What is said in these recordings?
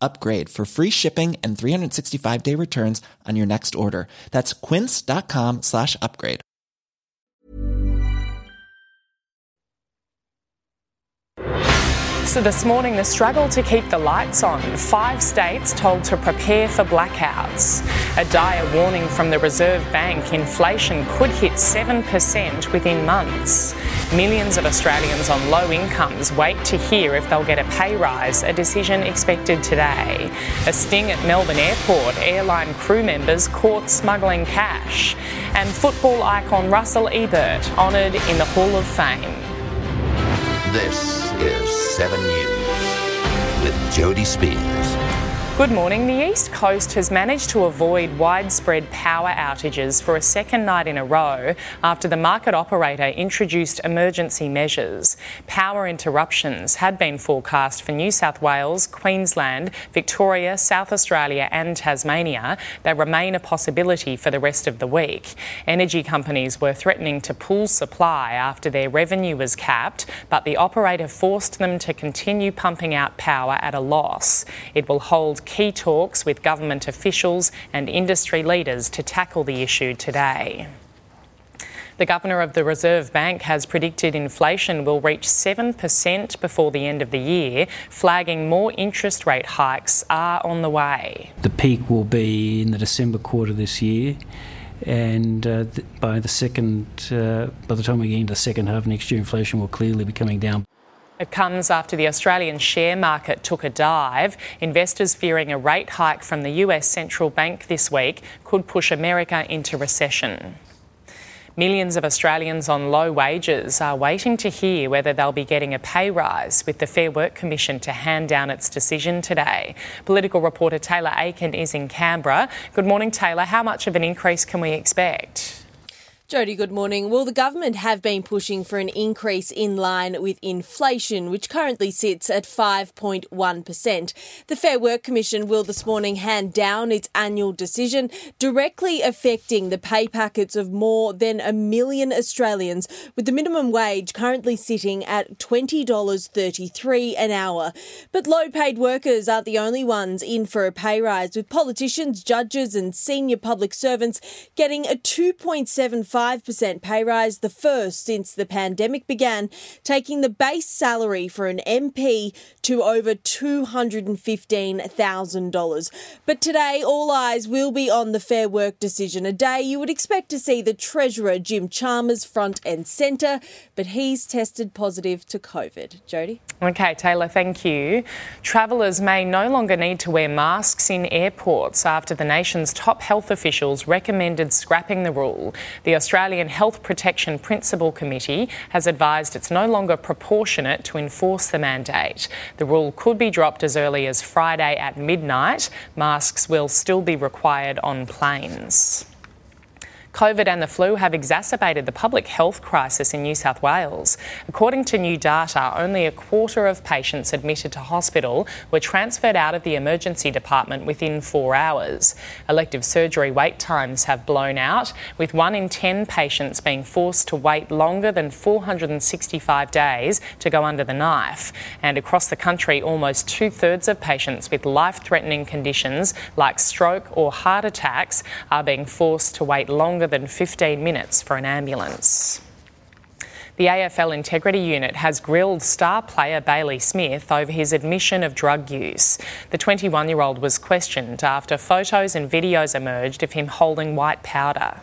upgrade for free shipping and 365 day returns on your next order. That's quince.com slash upgrade. So this morning, the struggle to keep the lights on. Five states told to prepare for blackouts. A dire warning from the Reserve Bank inflation could hit 7% within months. Millions of Australians on low incomes wait to hear if they'll get a pay rise, a decision expected today. A sting at Melbourne Airport, airline crew members caught smuggling cash. And football icon Russell Ebert honoured in the Hall of Fame. This is 7 News with Jodie Speers. Good morning. The East Coast has managed to avoid widespread power outages for a second night in a row after the market operator introduced emergency measures. Power interruptions had been forecast for New South Wales, Queensland, Victoria, South Australia, and Tasmania. They remain a possibility for the rest of the week. Energy companies were threatening to pull supply after their revenue was capped, but the operator forced them to continue pumping out power at a loss. It will hold key talks with government officials and industry leaders to tackle the issue today. The Governor of the Reserve Bank has predicted inflation will reach 7% before the end of the year, flagging more interest rate hikes are on the way. The peak will be in the December quarter this year. And uh, by the second, uh, by the time we get into the second half next year, inflation will clearly be coming down. It comes after the Australian share market took a dive. Investors fearing a rate hike from the US central bank this week could push America into recession. Millions of Australians on low wages are waiting to hear whether they'll be getting a pay rise, with the Fair Work Commission to hand down its decision today. Political reporter Taylor Aiken is in Canberra. Good morning, Taylor. How much of an increase can we expect? Jodie, good morning. Well, the government have been pushing for an increase in line with inflation, which currently sits at 5.1%. The Fair Work Commission will this morning hand down its annual decision, directly affecting the pay packets of more than a million Australians, with the minimum wage currently sitting at $20.33 an hour. But low paid workers aren't the only ones in for a pay rise, with politicians, judges, and senior public servants getting a 2.75 5% pay rise, the first since the pandemic began, taking the base salary for an MP to over $215,000. But today, all eyes will be on the Fair Work decision, a day you would expect to see the Treasurer Jim Chalmers front and centre, but he's tested positive to COVID. Jodie? Okay, Taylor, thank you. Travellers may no longer need to wear masks in airports after the nation's top health officials recommended scrapping the rule. The Health Protection Principal Committee has advised it's no longer proportionate to enforce the mandate. The rule could be dropped as early as Friday at midnight. Masks will still be required on planes. COVID and the flu have exacerbated the public health crisis in New South Wales. According to new data, only a quarter of patients admitted to hospital were transferred out of the emergency department within four hours. Elective surgery wait times have blown out, with one in 10 patients being forced to wait longer than 465 days to go under the knife. And across the country, almost two thirds of patients with life threatening conditions like stroke or heart attacks are being forced to wait longer than 15 minutes for an ambulance. The AFL Integrity Unit has grilled star player Bailey Smith over his admission of drug use. The 21 year old was questioned after photos and videos emerged of him holding white powder.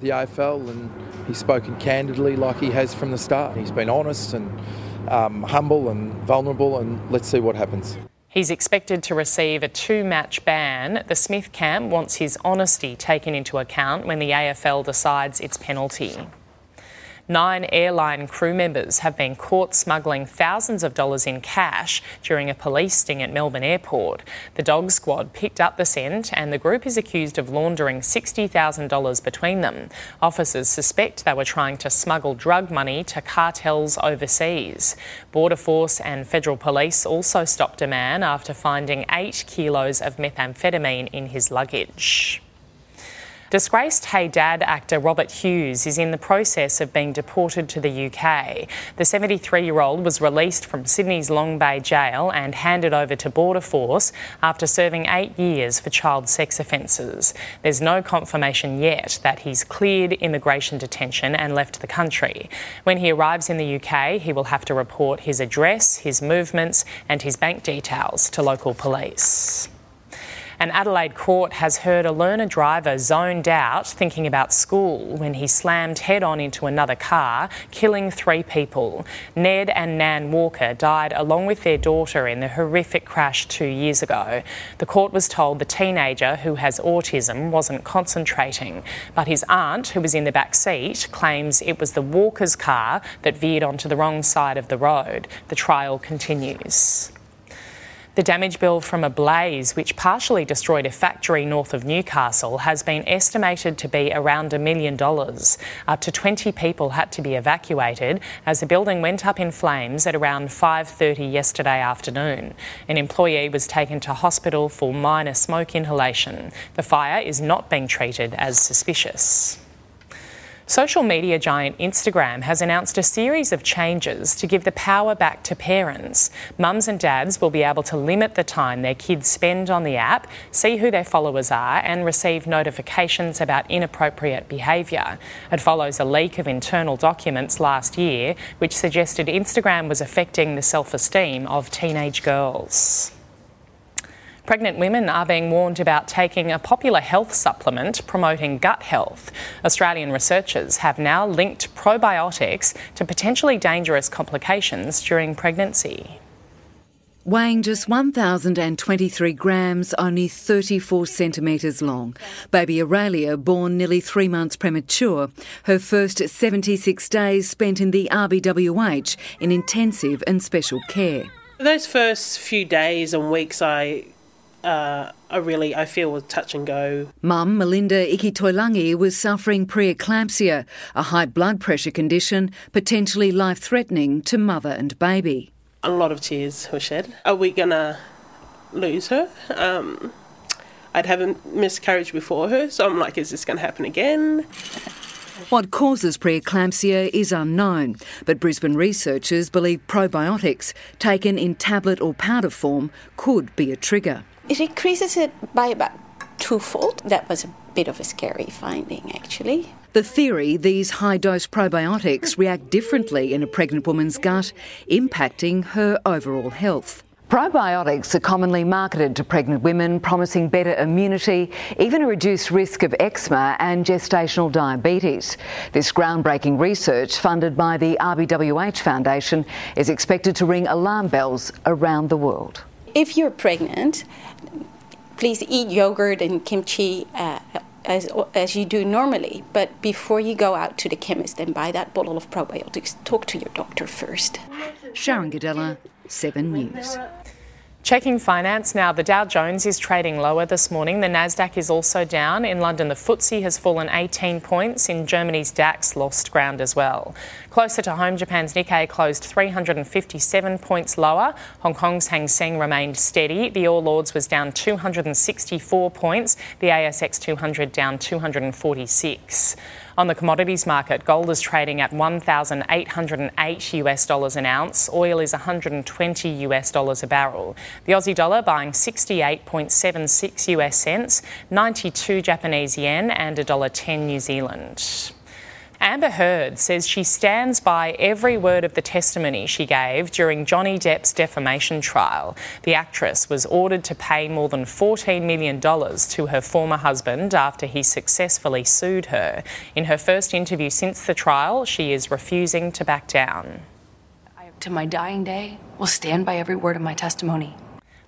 The AFL, and he's spoken candidly like he has from the start. He's been honest and um, humble and vulnerable, and let's see what happens. He's expected to receive a two match ban. The Smith camp wants his honesty taken into account when the AFL decides its penalty. Nine airline crew members have been caught smuggling thousands of dollars in cash during a police sting at Melbourne Airport. The dog squad picked up the scent and the group is accused of laundering $60,000 between them. Officers suspect they were trying to smuggle drug money to cartels overseas. Border Force and federal police also stopped a man after finding eight kilos of methamphetamine in his luggage. Disgraced Hey Dad actor Robert Hughes is in the process of being deported to the UK. The 73 year old was released from Sydney's Long Bay jail and handed over to Border Force after serving eight years for child sex offences. There's no confirmation yet that he's cleared immigration detention and left the country. When he arrives in the UK, he will have to report his address, his movements, and his bank details to local police. An Adelaide court has heard a learner driver zoned out thinking about school when he slammed head on into another car, killing three people. Ned and Nan Walker died along with their daughter in the horrific crash two years ago. The court was told the teenager, who has autism, wasn't concentrating, but his aunt, who was in the back seat, claims it was the Walker's car that veered onto the wrong side of the road. The trial continues. The damage bill from a blaze which partially destroyed a factory north of Newcastle has been estimated to be around a million dollars. Up to 20 people had to be evacuated as the building went up in flames at around 5:30 yesterday afternoon. An employee was taken to hospital for minor smoke inhalation. The fire is not being treated as suspicious. Social media giant Instagram has announced a series of changes to give the power back to parents. Mums and dads will be able to limit the time their kids spend on the app, see who their followers are, and receive notifications about inappropriate behaviour. It follows a leak of internal documents last year which suggested Instagram was affecting the self esteem of teenage girls. Pregnant women are being warned about taking a popular health supplement promoting gut health. Australian researchers have now linked probiotics to potentially dangerous complications during pregnancy. Weighing just 1,023 grams, only 34 centimetres long, baby Aurelia, born nearly three months premature, her first 76 days spent in the RBWH in intensive and special care. Those first few days and weeks, I uh, I really I feel was touch and go. Mum Melinda Ikitoilangi was suffering preeclampsia, a high blood pressure condition potentially life threatening to mother and baby. A lot of tears were shed. Are we gonna lose her? Um, I'd have a miscarriage before her, so I'm like, is this going to happen again? What causes preeclampsia is unknown, but Brisbane researchers believe probiotics, taken in tablet or powder form, could be a trigger. It increases it by about twofold. That was a bit of a scary finding, actually. The theory these high dose probiotics react differently in a pregnant woman's gut, impacting her overall health. Probiotics are commonly marketed to pregnant women, promising better immunity, even a reduced risk of eczema and gestational diabetes. This groundbreaking research, funded by the RBWH Foundation, is expected to ring alarm bells around the world. If you're pregnant, please eat yogurt and kimchi uh, as, as you do normally. But before you go out to the chemist and buy that bottle of probiotics, talk to your doctor first. Sharon Gadella, 7 News. Checking finance now, the Dow Jones is trading lower this morning. The Nasdaq is also down. In London, the FTSE has fallen 18 points. In Germany's DAX lost ground as well. Closer to home, Japan's Nikkei closed 357 points lower. Hong Kong's Hang Seng remained steady. The All Ords was down 264 points. The ASX 200 down 246. On the commodities market, gold is trading at 1,808 US dollars an ounce. Oil is 120 US dollars a barrel. The Aussie dollar buying 68.76 US cents, 92 Japanese yen, and $1.10 New Zealand. Amber Heard says she stands by every word of the testimony she gave during Johnny Depp's defamation trial. The actress was ordered to pay more than $14 million to her former husband after he successfully sued her. In her first interview since the trial, she is refusing to back down. To my dying day, will stand by every word of my testimony.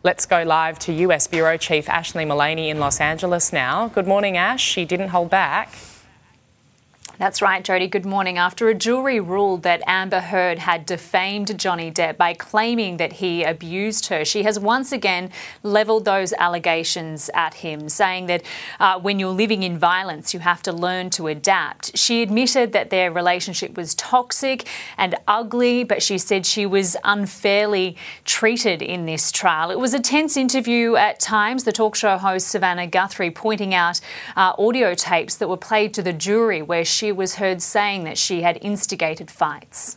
Let's go live to US Bureau Chief Ashley Mullany in Los Angeles now. Good morning, Ash. She didn't hold back. That's right, Jodie. Good morning. After a jury ruled that Amber Heard had defamed Johnny Depp by claiming that he abused her, she has once again levelled those allegations at him, saying that uh, when you're living in violence, you have to learn to adapt. She admitted that their relationship was toxic and ugly, but she said she was unfairly treated in this trial. It was a tense interview at times, the talk show host Savannah Guthrie pointing out uh, audio tapes that were played to the jury where she was heard saying that she had instigated fights.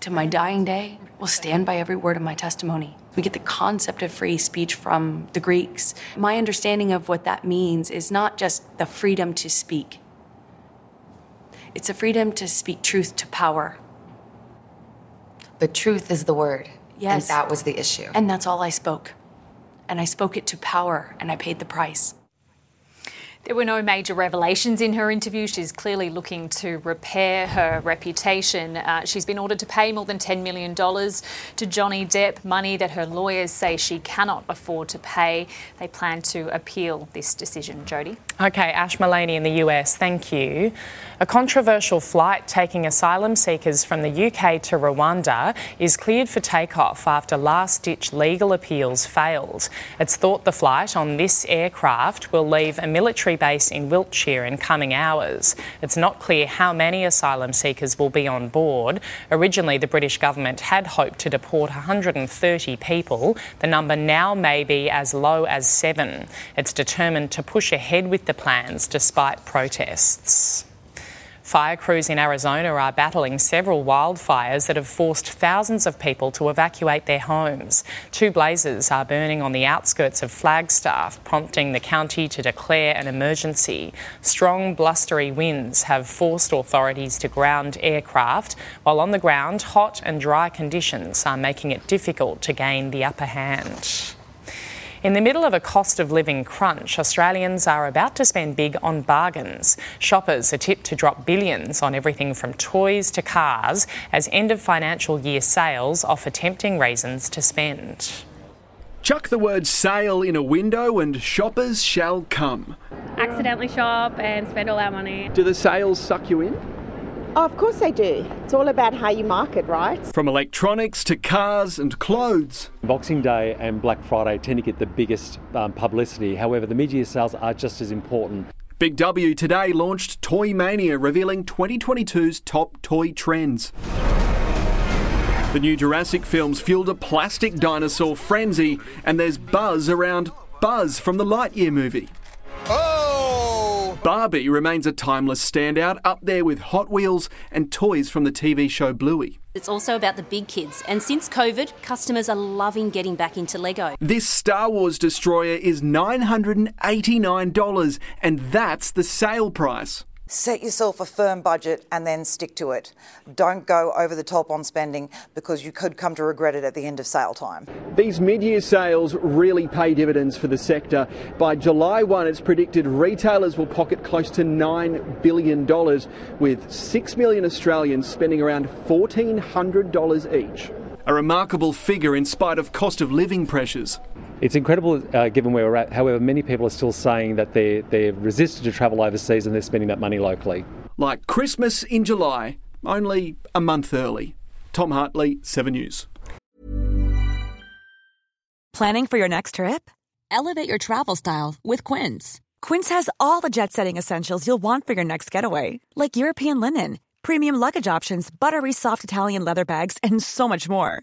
To my dying day, we'll stand by every word of my testimony. We get the concept of free speech from the Greeks. My understanding of what that means is not just the freedom to speak, it's a freedom to speak truth to power. The truth is the word. Yes. And that was the issue. And that's all I spoke. And I spoke it to power, and I paid the price. There were no major revelations in her interview. She's clearly looking to repair her reputation. Uh, she's been ordered to pay more than $10 million to Johnny Depp, money that her lawyers say she cannot afford to pay. They plan to appeal this decision. Jodie? Okay, Ash Mullany in the US, thank you. A controversial flight taking asylum seekers from the UK to Rwanda is cleared for takeoff after last ditch legal appeals failed. It's thought the flight on this aircraft will leave a military base in Wiltshire in coming hours. It's not clear how many asylum seekers will be on board. Originally, the British government had hoped to deport 130 people. The number now may be as low as seven. It's determined to push ahead with the plans despite protests. Fire crews in Arizona are battling several wildfires that have forced thousands of people to evacuate their homes. Two blazes are burning on the outskirts of Flagstaff, prompting the county to declare an emergency. Strong, blustery winds have forced authorities to ground aircraft, while on the ground, hot and dry conditions are making it difficult to gain the upper hand. In the middle of a cost of living crunch, Australians are about to spend big on bargains. Shoppers are tipped to drop billions on everything from toys to cars as end of financial year sales offer tempting reasons to spend. Chuck the word sale in a window and shoppers shall come. Accidentally shop and spend all our money. Do the sales suck you in? Oh, of course they do. It's all about how you market, right? From electronics to cars and clothes. Boxing Day and Black Friday tend to get the biggest um, publicity. However, the mid-year sales are just as important. Big W today launched Toy Mania, revealing 2022's top toy trends. The new Jurassic films fueled a plastic dinosaur frenzy, and there's buzz around Buzz from the Lightyear movie. Oh! Barbie remains a timeless standout, up there with Hot Wheels and toys from the TV show Bluey. It's also about the big kids, and since COVID, customers are loving getting back into Lego. This Star Wars destroyer is $989, and that's the sale price. Set yourself a firm budget and then stick to it. Don't go over the top on spending because you could come to regret it at the end of sale time. These mid year sales really pay dividends for the sector. By July 1, it's predicted retailers will pocket close to $9 billion, with 6 million Australians spending around $1,400 each. A remarkable figure in spite of cost of living pressures. It's incredible uh, given where we're at. However, many people are still saying that they're, they're resistant to travel overseas and they're spending that money locally. Like Christmas in July, only a month early. Tom Hartley, 7 News. Planning for your next trip? Elevate your travel style with Quince. Quince has all the jet setting essentials you'll want for your next getaway, like European linen, premium luggage options, buttery soft Italian leather bags, and so much more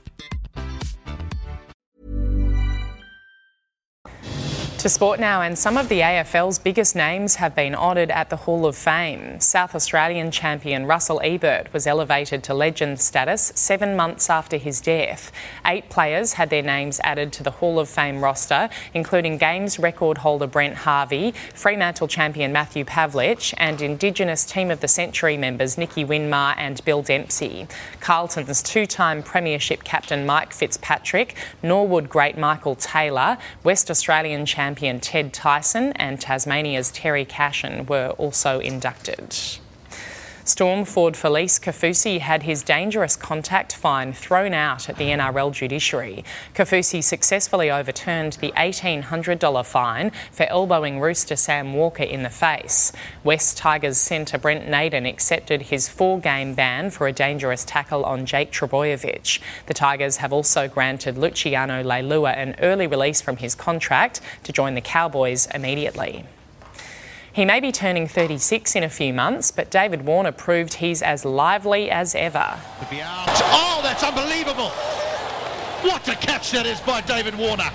To sport now, and some of the AFL's biggest names have been honoured at the Hall of Fame. South Australian champion Russell Ebert was elevated to legend status seven months after his death. Eight players had their names added to the Hall of Fame roster, including Games record holder Brent Harvey, Fremantle champion Matthew Pavlich, and Indigenous Team of the Century members Nicky Winmar and Bill Dempsey. Carlton's two time Premiership captain Mike Fitzpatrick, Norwood great Michael Taylor, West Australian champion champion Ted Tyson and Tasmania's Terry Cashion were also inducted. Storm Ford Felise Kaufusi had his dangerous contact fine thrown out at the NRL judiciary. Kaufusi successfully overturned the $1,800 fine for elbowing rooster Sam Walker in the face. West Tigers centre Brent Naden accepted his four game ban for a dangerous tackle on Jake Trbojevic. The Tigers have also granted Luciano Leilua an early release from his contract to join the Cowboys immediately. He may be turning 36 in a few months, but David Warner proved he's as lively as ever. Oh, that's unbelievable! What a catch that is by David Warner!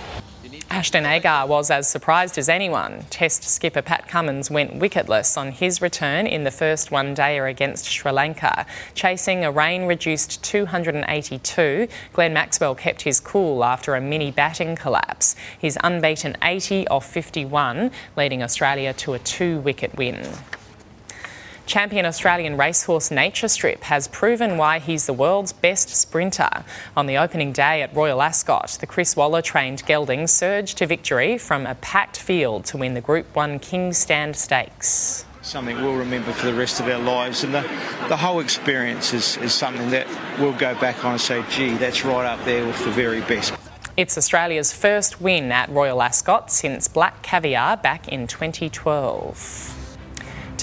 Ashton Agar was as surprised as anyone. Test skipper Pat Cummins went wicketless on his return in the first one dayer against Sri Lanka. Chasing a rain reduced 282, Glenn Maxwell kept his cool after a mini batting collapse. His unbeaten 80 off 51, leading Australia to a two wicket win. Champion Australian racehorse Nature Strip has proven why he's the world's best sprinter. On the opening day at Royal Ascot, the Chris Waller trained gelding surged to victory from a packed field to win the Group 1 King's Stand Stakes something we'll remember for the rest of our lives. And the, the whole experience is, is something that we'll go back on and say, gee, that's right up there with the very best. It's Australia's first win at Royal Ascot since Black Caviar back in 2012.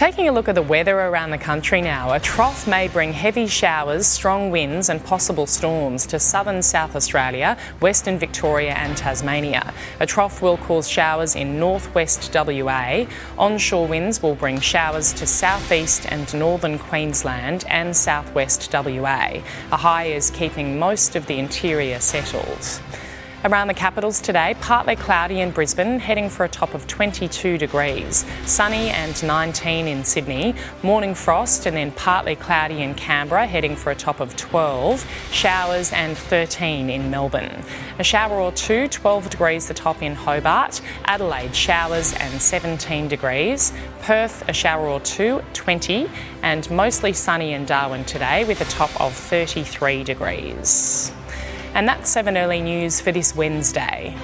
Taking a look at the weather around the country now, a trough may bring heavy showers, strong winds, and possible storms to southern South Australia, western Victoria, and Tasmania. A trough will cause showers in northwest WA. Onshore winds will bring showers to southeast and northern Queensland and southwest WA. A high is keeping most of the interior settled. Around the capitals today, partly cloudy in Brisbane, heading for a top of 22 degrees. Sunny and 19 in Sydney. Morning frost and then partly cloudy in Canberra, heading for a top of 12. Showers and 13 in Melbourne. A shower or two, 12 degrees the top in Hobart. Adelaide, showers and 17 degrees. Perth, a shower or two, 20. And mostly sunny in Darwin today with a top of 33 degrees. And that's 7 Early News for this Wednesday.